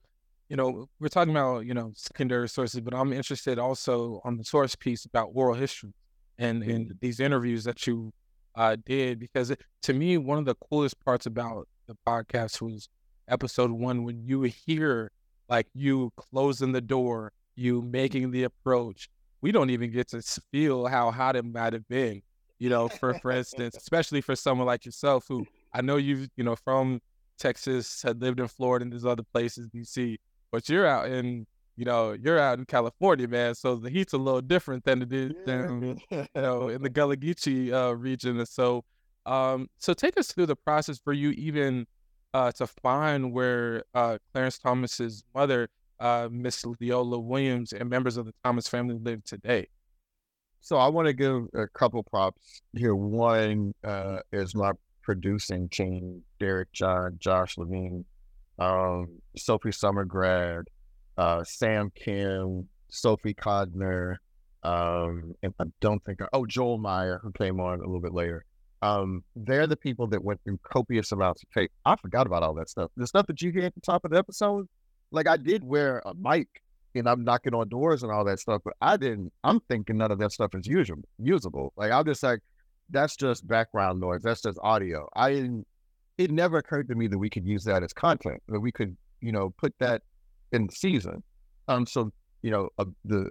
you know, we're talking about, you know, secondary sources, but I'm interested also on the source piece about oral history and, and mm-hmm. these interviews that you uh, did, because it, to me, one of the coolest parts about the podcast was episode one when you hear like you closing the door, you making the approach. We don't even get to feel how hot it might have been, you know, for for instance, especially for someone like yourself who I know you've, you know, from Texas, had lived in Florida and there's other places, DC, but you're out in, you know, you're out in California, man. So the heat's a little different than it is, than, you know, in the Gullah Geechee uh, region. And so, um, so take us through the process for you even uh, to find where uh, Clarence Thomas's mother, uh, Miss Leola Williams, and members of the Thomas family live today. So I want to give a couple props here. One uh, is my producing team, Derek John, Josh Levine, um, Sophie Summergrad, uh, Sam Kim, Sophie Codner, um, and I don't think, oh, Joel Meyer, who came on a little bit later. Um, they're the people that went through copious amounts of tape. I forgot about all that stuff. The stuff that you hear at the top of the episode, like I did wear a mic and I'm knocking on doors and all that stuff, but I didn't, I'm thinking none of that stuff is usable, usable. Like I'm just like, that's just background noise. That's just audio. I didn't. It never occurred to me that we could use that as content. That we could, you know, put that in the season. Um. So you know, uh, the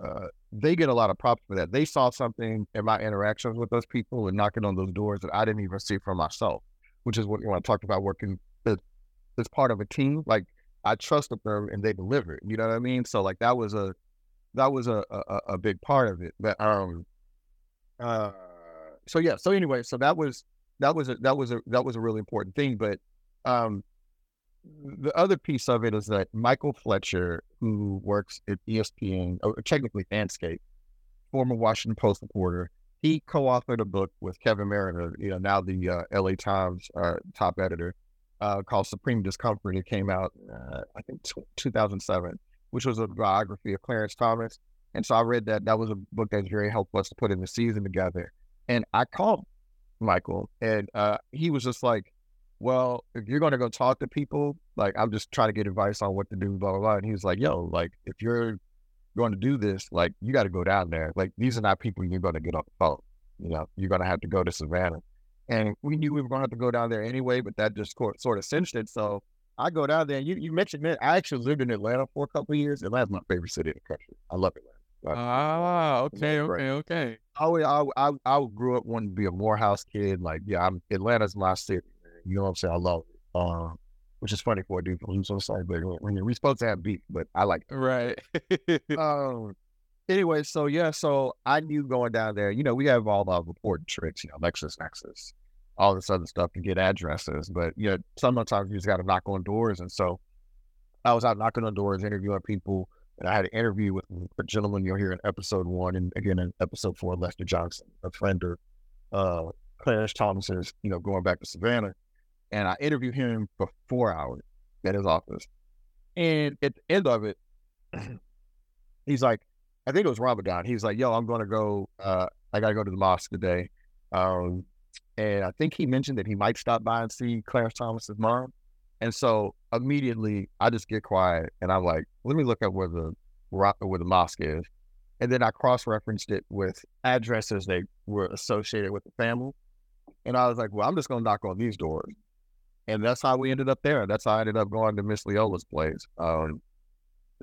uh, they get a lot of props for that. They saw something in my interactions with those people and knocking on those doors that I didn't even see for myself, which is what when I talked about working as part of a team. Like I trusted them and they delivered. You know what I mean? So like that was a that was a a, a big part of it. But um, uh, so yeah. So anyway, so that was that was a that was a that was a really important thing. But um, the other piece of it is that Michael Fletcher, who works at ESPN, or technically Andscape, former Washington Post reporter, he co-authored a book with Kevin Merida, you know, now the uh, LA Times uh, top editor, uh, called Supreme Discomfort. It came out, uh, I think, t- 2007, which was a biography of Clarence Thomas. And so I read that. That was a book that's very helpful us to put in the season together. And I called Michael, and uh, he was just like, well, if you're going to go talk to people, like I'm just trying to get advice on what to do, blah, blah, blah. And he was like, yo, like if you're going to do this, like you got to go down there. Like these are not people you're going to get off the phone. You know, you're going to have to go to Savannah. And we knew we were going to have to go down there anyway, but that just sort of cinched it. So I go down there. You, you mentioned it. I actually lived in Atlanta for a couple of years. Atlanta's my favorite city in the country. I love Atlanta. Ah, okay, okay, okay. I, I, I, I grew up wanting to be a Morehouse kid. Like, yeah, I'm Atlanta's my city. You know what I'm saying? I love it. Um, which is funny for a dude from Houston side, but when you're supposed to have beef, but I like it. Right. um. Anyway, so yeah, so I knew going down there. You know, we have all the reporting tricks. You know, LexisNexis, all this other stuff to get addresses. But you know, sometimes you just got to knock on doors, and so I was out knocking on doors, interviewing people. And I had an interview with a gentleman you'll hear in episode one, and again in episode four, Lester Johnson, a friend of uh, Clarence Thomas's, you know, going back to Savannah and I interviewed him for four hours at his office. And at the end of it, he's like, I think it was Ramadan. He's like, yo, I'm going to go, uh, I got to go to the mosque today. Um, and I think he mentioned that he might stop by and see Clarence Thomas's mom. And so immediately I just get quiet and I'm like, let me look up where the where the mosque is. And then I cross referenced it with addresses that were associated with the family. And I was like, well, I'm just going to knock on these doors and that's how we ended up there. That's how I ended up going to Miss Leola's place. Um,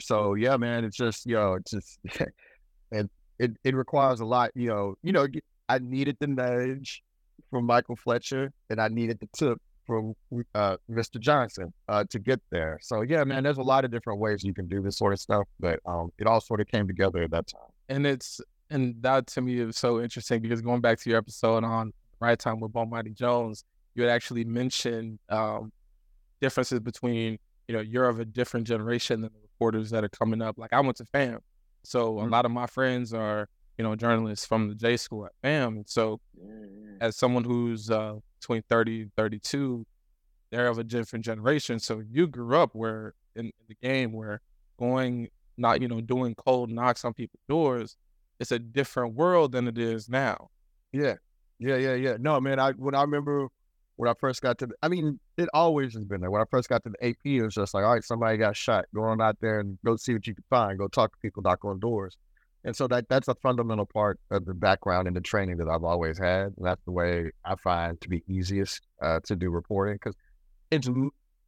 so yeah, man, it's just you know, it's just and it it requires a lot. You know, you know, I needed the nudge from Michael Fletcher, and I needed the tip from uh, Mr. Johnson uh, to get there. So yeah, man, there's a lot of different ways you can do this sort of stuff, but um, it all sort of came together at that time. And it's and that to me is so interesting because going back to your episode on right time with Bomani Jones, you had actually mentioned um, differences between, you know, you're of a different generation than the reporters that are coming up. Like I went to FAM. So mm-hmm. a lot of my friends are, you know, journalists from the J school at FAM. And so as someone who's uh, between 30 and 32, they're of a different generation. So you grew up where in, in the game where going, not, you know, doing cold knocks on people's doors, it's a different world than it is now. Yeah. Yeah, yeah, yeah. No, man, I when I remember when I first got to, the, I mean, it always has been there. When I first got to the AP, it was just like, all right, somebody got shot. Go on out there and go see what you can find. Go talk to people, knock on doors. And so that that's a fundamental part of the background and the training that I've always had. And that's the way I find to be easiest uh, to do reporting because it's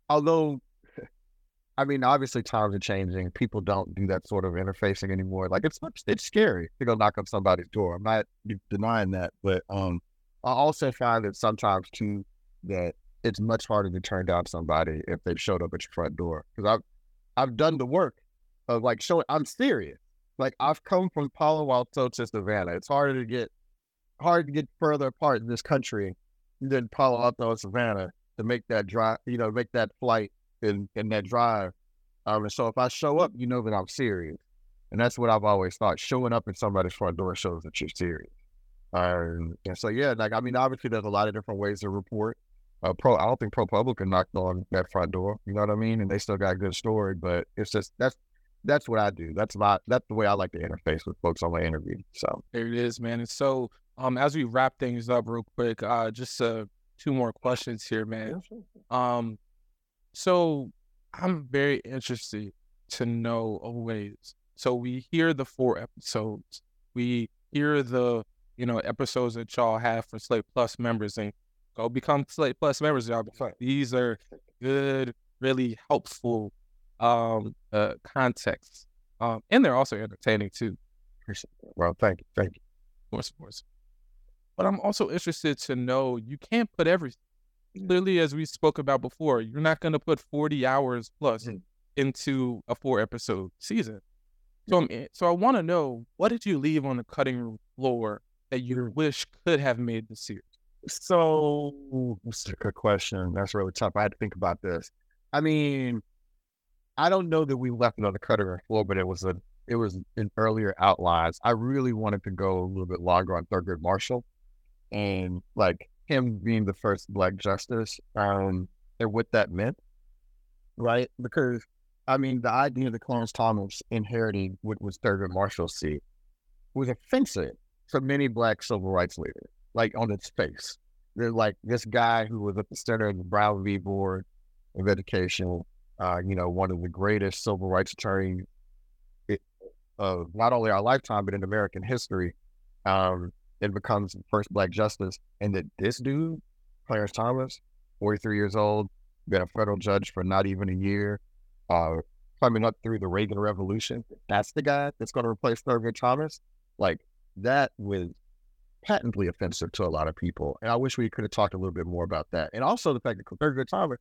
although I mean obviously times are changing. People don't do that sort of interfacing anymore. Like it's it's scary to go knock on somebody's door. I'm not denying that, but um, I also find that sometimes too that it's much harder to turn down somebody if they've showed up at your front door. Because I've I've done the work of like showing I'm serious. Like I've come from Palo Alto to Savannah. It's harder to get hard to get further apart in this country than Palo Alto and Savannah to make that drive, you know, make that flight and, and that drive. Um, and so if I show up, you know that I'm serious. And that's what I've always thought. Showing up at somebody's front door shows that you're serious. Um, and so yeah, like I mean, obviously there's a lot of different ways to report uh, pro. I don't think ProPublica knocked on that front door. You know what I mean? And they still got a good story, but it's just that's that's what I do. That's my that's the way I like to interface with folks on my interview. So there it is, man. And so um, as we wrap things up real quick, uh, just uh, two more questions here, man. Um, so I'm very interested to know always. So we hear the four episodes. We hear the you know, episodes that y'all have for Slate Plus members and go become Slate Plus members, y'all. These are good, really helpful um uh contexts. Um and they're also entertaining too. Well, thank you. Thank you. Of course, of course. But I'm also interested to know you can't put everything. Clearly, as we spoke about before, you're not going to put 40 hours plus mm. into a four episode season. So, I'm, so I want to know what did you leave on the cutting room floor that you wish could have made the series? So that's a good question. That's really tough. I had to think about this. I mean, I don't know that we left it on the cutting floor, but it was a it was in earlier outlines. I really wanted to go a little bit longer on Thurgood Marshall and like him being the first black justice, um, and what that meant, right? Because I mean, the idea that Clarence Thomas inheriting what was Thurgood Marshall's seat was offensive for many black civil rights leaders, like on its face. They're like this guy who was at the center of the Brown v. Board of Education, uh, you know, one of the greatest civil rights attorneys of not only our lifetime, but in American history. Um, it becomes the first black justice. And that this dude, Clarence Thomas, 43 years old, been a federal judge for not even a year, uh, coming up through the Reagan Revolution. That's the guy that's going to replace Thurgood Thomas. Like that was patently offensive to a lot of people. And I wish we could have talked a little bit more about that. And also the fact that Thurgood Thomas,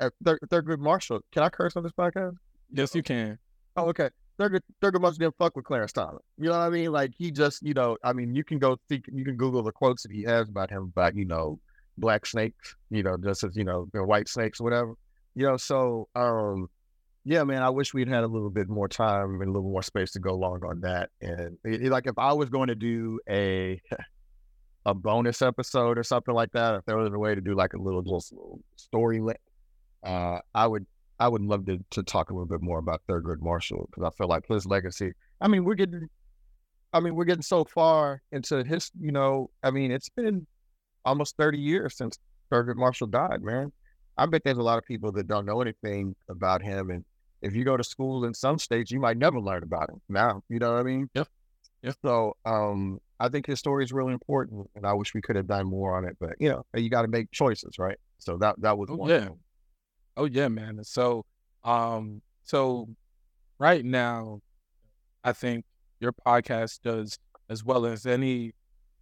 uh, Thurgood Marshall, can I curse on this podcast? Yes, you can. Oh, okay. Thurgood, Thurgood Marshall didn't fuck with Clarence Thomas. You know what I mean? Like he just, you know, I mean, you can go see, you can Google the quotes that he has about him about, you know, black snakes, you know, just as, you know, white snakes or whatever. You know, so um yeah, man, I wish we'd had a little bit more time and a little more space to go long on that. And it, it, like if I was going to do a a bonus episode or something like that, if there was a way to do like a little little story uh, I would I would love to to talk a little bit more about Thurgood Marshall because I feel like his legacy. I mean, we're getting, I mean, we're getting so far into his. You know, I mean, it's been almost thirty years since Thurgood Marshall died, man. I bet there's a lot of people that don't know anything about him. And if you go to school in some states, you might never learn about him now. You know what I mean? Yep. Yep. So um, I think his story is really important, and I wish we could have done more on it. But you know, you got to make choices, right? So that that was oh, one. Yeah. Oh yeah, man. So um, so right now, I think your podcast does as well as any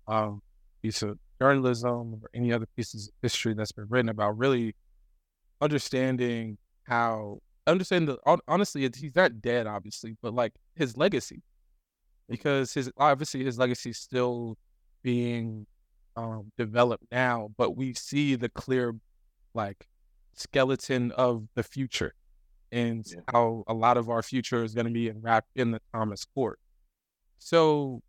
um piece of journalism or any other pieces of history that's been written about really understanding how understand the honestly he's not dead obviously but like his legacy because his obviously his legacy is still being um, developed now but we see the clear like skeleton of the future and yeah. how a lot of our future is going to be wrapped in the thomas court so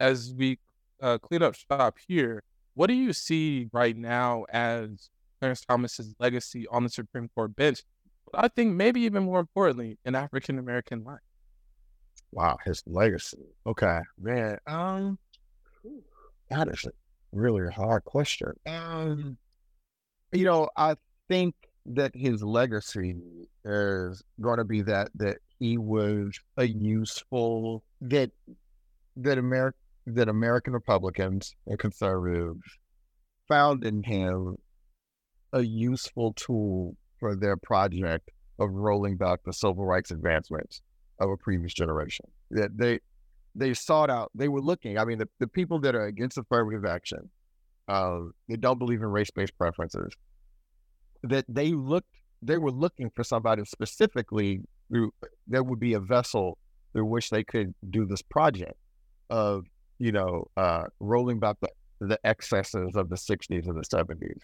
as we uh, clean up shop here what do you see right now as Clarence Thomas's legacy on the Supreme Court bench, I think maybe even more importantly, in African American life. Wow, his legacy. Okay, man. Um, that is a really hard question. Um, you know, I think that his legacy is going to be that that he was a useful that that American that American Republicans and conservatives found in him a useful tool for their project of rolling back the civil rights advancements of a previous generation. That they they sought out, they were looking. I mean, the, the people that are against affirmative action, uh, they don't believe in race based preferences, that they looked, they were looking for somebody specifically who there would be a vessel through which they could do this project of, you know, uh, rolling back the, the excesses of the 60s and the 70s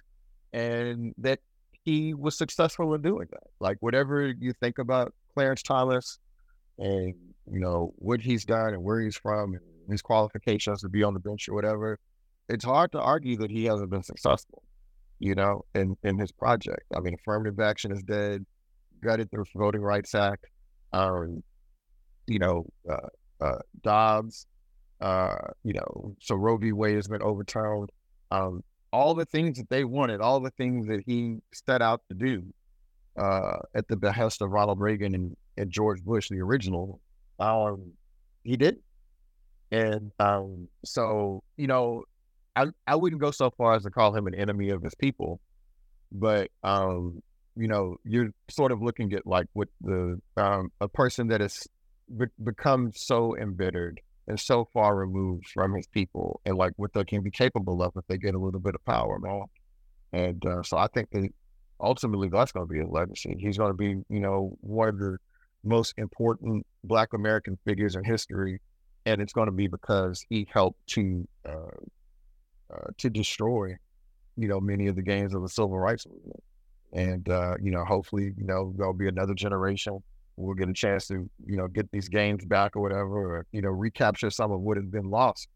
and that he was successful in doing that. Like whatever you think about Clarence Thomas and you know what he's done and where he's from and his qualifications to be on the bench or whatever, it's hard to argue that he hasn't been successful, you know, in, in his project. I mean, affirmative action is dead, gutted the Voting Rights Act, um, you know, uh, uh, Dobbs, uh, you know, so Roe v. Wade has been overturned. Um, all the things that they wanted, all the things that he set out to do uh, at the behest of Ronald Reagan and, and George Bush, the original, um, he did. And um, so, you know, I I wouldn't go so far as to call him an enemy of his people, but um, you know, you're sort of looking at like what the um, a person that has be- become so embittered and so far removed from his people, and like what they can be capable of if they get a little bit of power, man. And uh, so I think that ultimately that's going to be his legacy. He's going to be, you know, one of the most important Black American figures in history, and it's going to be because he helped to uh, uh, to destroy, you know, many of the gains of the civil rights movement. And uh, you know, hopefully, you know, there'll be another generation. We'll get a chance to, you know, get these gains back or whatever, or you know, recapture some of what has been lost.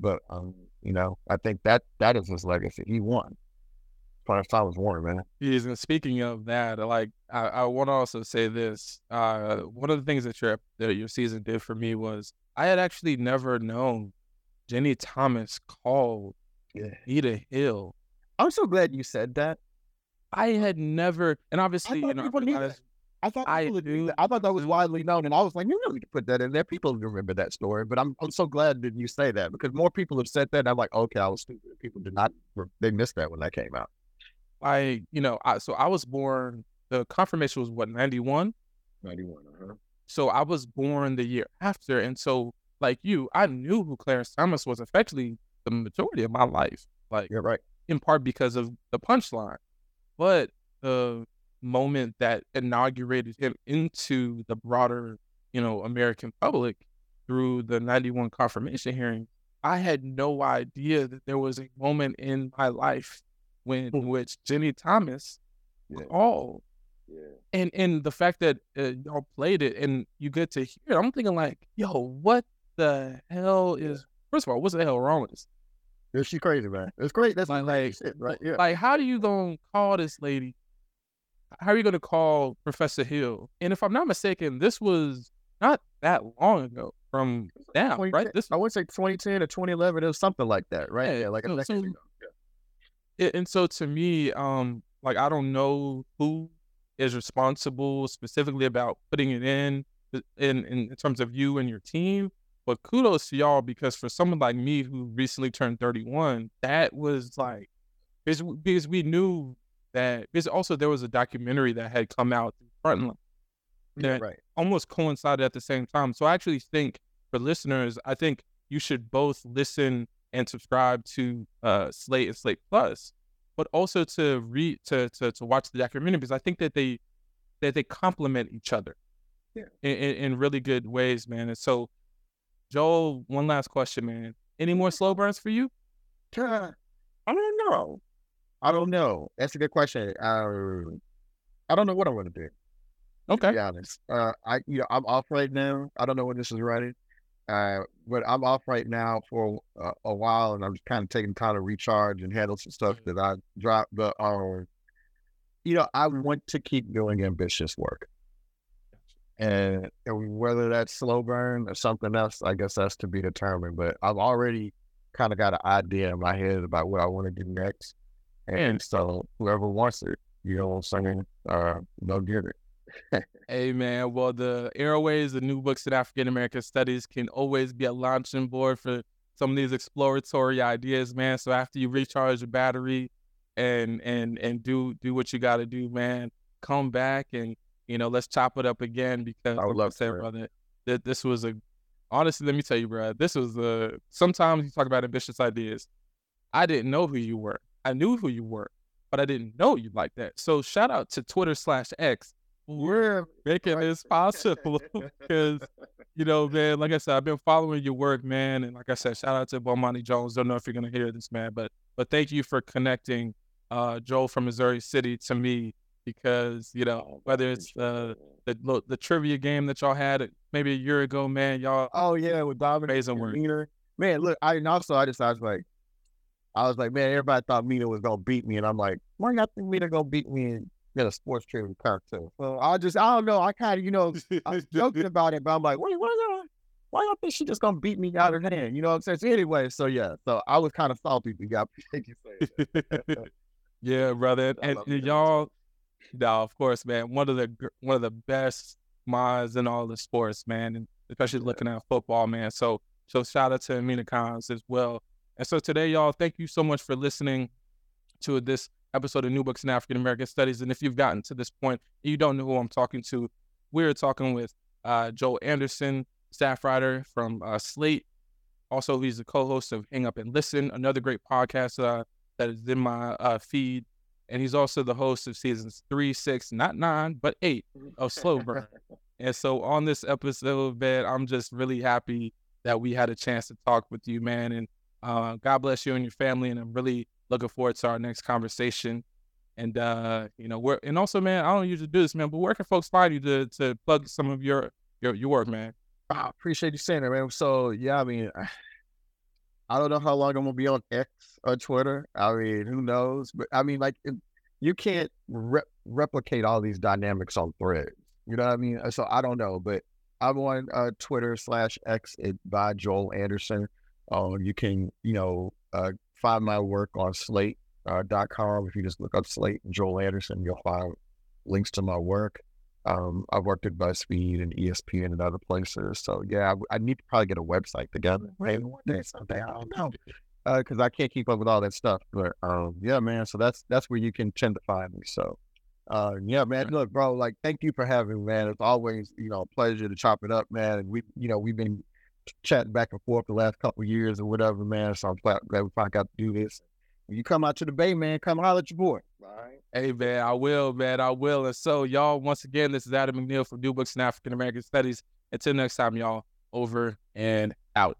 But um, you know, I think that that is his legacy. He won. As time was won, man. Yes, and speaking of that, like I, I want to also say this. Uh, one of the things that your that your season did for me was I had actually never known Ginni Thomas called Yeah. Anita Hill. I'm so glad you said that. I had never, and obviously, I thought you know, people knew realize- I thought I people would that. I thought that was widely known, and I was like, you know, we could put that in there. People remember that story, but I'm I'm so glad that you say that because more people have said that. And I'm like, okay, I was stupid. People did not. They missed that when that came out. I, you know, I, so I was born. The confirmation was what ninety one. Ninety one. Uh-huh. So I was born the year after, and so like you, I knew who Clarence Thomas was effectively the majority of my life. Like You're right. in part because of the punchline. But the moment that inaugurated him into the broader, you know, American public through the 91 confirmation hearing, I had no idea that there was a moment in my life when in which Ginni Thomas Yeah. called. Yeah. And and the fact that uh, y'all played it and you get to hear it, I'm thinking like, yo, what the hell is first of all, what's the hell wrong with this? Yeah, she crazy, man. It's great. That's Like, like, shit, right? Yeah. Like, how do you gonna call this lady? How are you gonna call Professor Hill? And if I'm not mistaken, this was not that long ago from now, right? This I would say 2010 or 2011. It was something like that, right? Yeah, Yeah, like a so- decade so-. Yeah. And so to me, um, like I don't know who is responsible specifically about putting it in in in terms of you and your team. But kudos to y'all because for someone like me who recently turned 31, that was like because, because we knew that because also there was a documentary that had come out Frontline Yeah, that right. almost coincided at the same time. So I actually think for listeners, I think you should both listen and subscribe to uh, Slate and Slate Plus, but also to read to, to to watch the documentary because I think that they that they complement each other Yeah. in, in, really good ways, man. And so, Joel, one last question, man. Any more slow burns for you? I don't know. I don't know. That's a good question. Uh, I don't know what I'm going to do. To Okay. be honest, uh, I you know I'm off right now. I don't know when this is running, uh, but I'm off right now for uh, a while, and I'm just kind of taking time to recharge and handle some stuff that I dropped. But um, you know, I want to keep doing ambitious work, and, and whether that's slow burn or something else, I guess that's to be determined. But I've already kind of got an idea in my head about what I want to do next, and so whoever wants it, you know what I'm saying, uh, they'll get it. Hey man, well the Airways, the new books in African American studies can always be a launching board for some of these exploratory ideas, man. So after you recharge your battery and and and do do what you gotta do, man, come back and you know, let's chop it up again because I would like love to, bro. brother, that this was a honestly, let me tell you, bro, this was a sometimes you talk about ambitious ideas. I didn't know who you were. I knew who you were, but I didn't know you like that. So shout out to Twitter slash X. We're making this possible because you know, man, like I said, I've been following your work, man, and like I said, shout out to Bomani Jones. Don't know if you're gonna hear this, man, but but thank you for connecting uh Joel from Missouri City to me because you know whether it's the the the trivia game that y'all had maybe a year ago, man, y'all Oh yeah, with Dominic Amazing and work. Mina. Man, look, I and also I just I was like, I was like, man, everybody thought Mina was gonna beat me, and I'm like, why y'all think Mina gonna beat me in, in a sports trivia contest? So I just I don't know. I kind of you know I was joking about it, but I'm like, wait, why y'all why y'all think she just gonna beat me out of hand? You know what I'm saying? So anyway, so yeah, so I was kind of salty. Got thank you saying yeah, brother, and, and y'all, no, of course, man, one of the one of the best minds in all the sports, man, and especially looking at football, man. So So shout out to Mina Kimes as well. And so today, y'all, thank you so much for listening to this episode of New Books in African American Studies. And if you've gotten to this point and you don't know who I'm talking to, we're talking with uh, Joel Anderson, staff writer from uh, Slate. Also, he's the co-host of Hang Up and Listen, another great podcast uh, that is in my uh, feed. And he's also the host of seasons three, six, not nine, but eight of Slow Burn. and so on this episode, man, I'm just really happy that we had a chance to talk with you, man. And uh, God bless you and your family. And I'm really looking forward to our next conversation. And uh, you know, where and also, man, I don't usually do this, man, but where can folks find you to to plug some of your your your work, man? I appreciate you saying that, man. So yeah, I mean, I don't know how long I'm gonna be on X or Twitter. I mean, who knows? But I mean, like, you can't re- replicate all these dynamics on Threads. You know what I mean? So I don't know, but I'm on uh, Twitter slash X by Joel Anderson. Uh, you can, you know, uh, find my work on slate.com. uh, If you just look up Slate and Joel Anderson, you'll find links to my work. Um, I've worked at BuzzFeed and ESPN and other places. So yeah, I, I need to probably get a website together. Maybe one day someday. I don't know because uh, I can't keep up with all that stuff. But um, yeah, man. So that's that's where you can tend to find me. So uh, yeah, man. Look, bro. Like, thank you for having me, man. It's always you know a pleasure to chop it up, man. And we, you know, we've been chatting back and forth the last couple years or whatever, man. So I'm glad, we finally got to do this. When you come out to the Bay, man, come holler at your boy. All right. Hey, man, I will, man. I will. And so, y'all, once again, this is Adam McNeil from New Books in African American Studies. Until next time, y'all, over and out.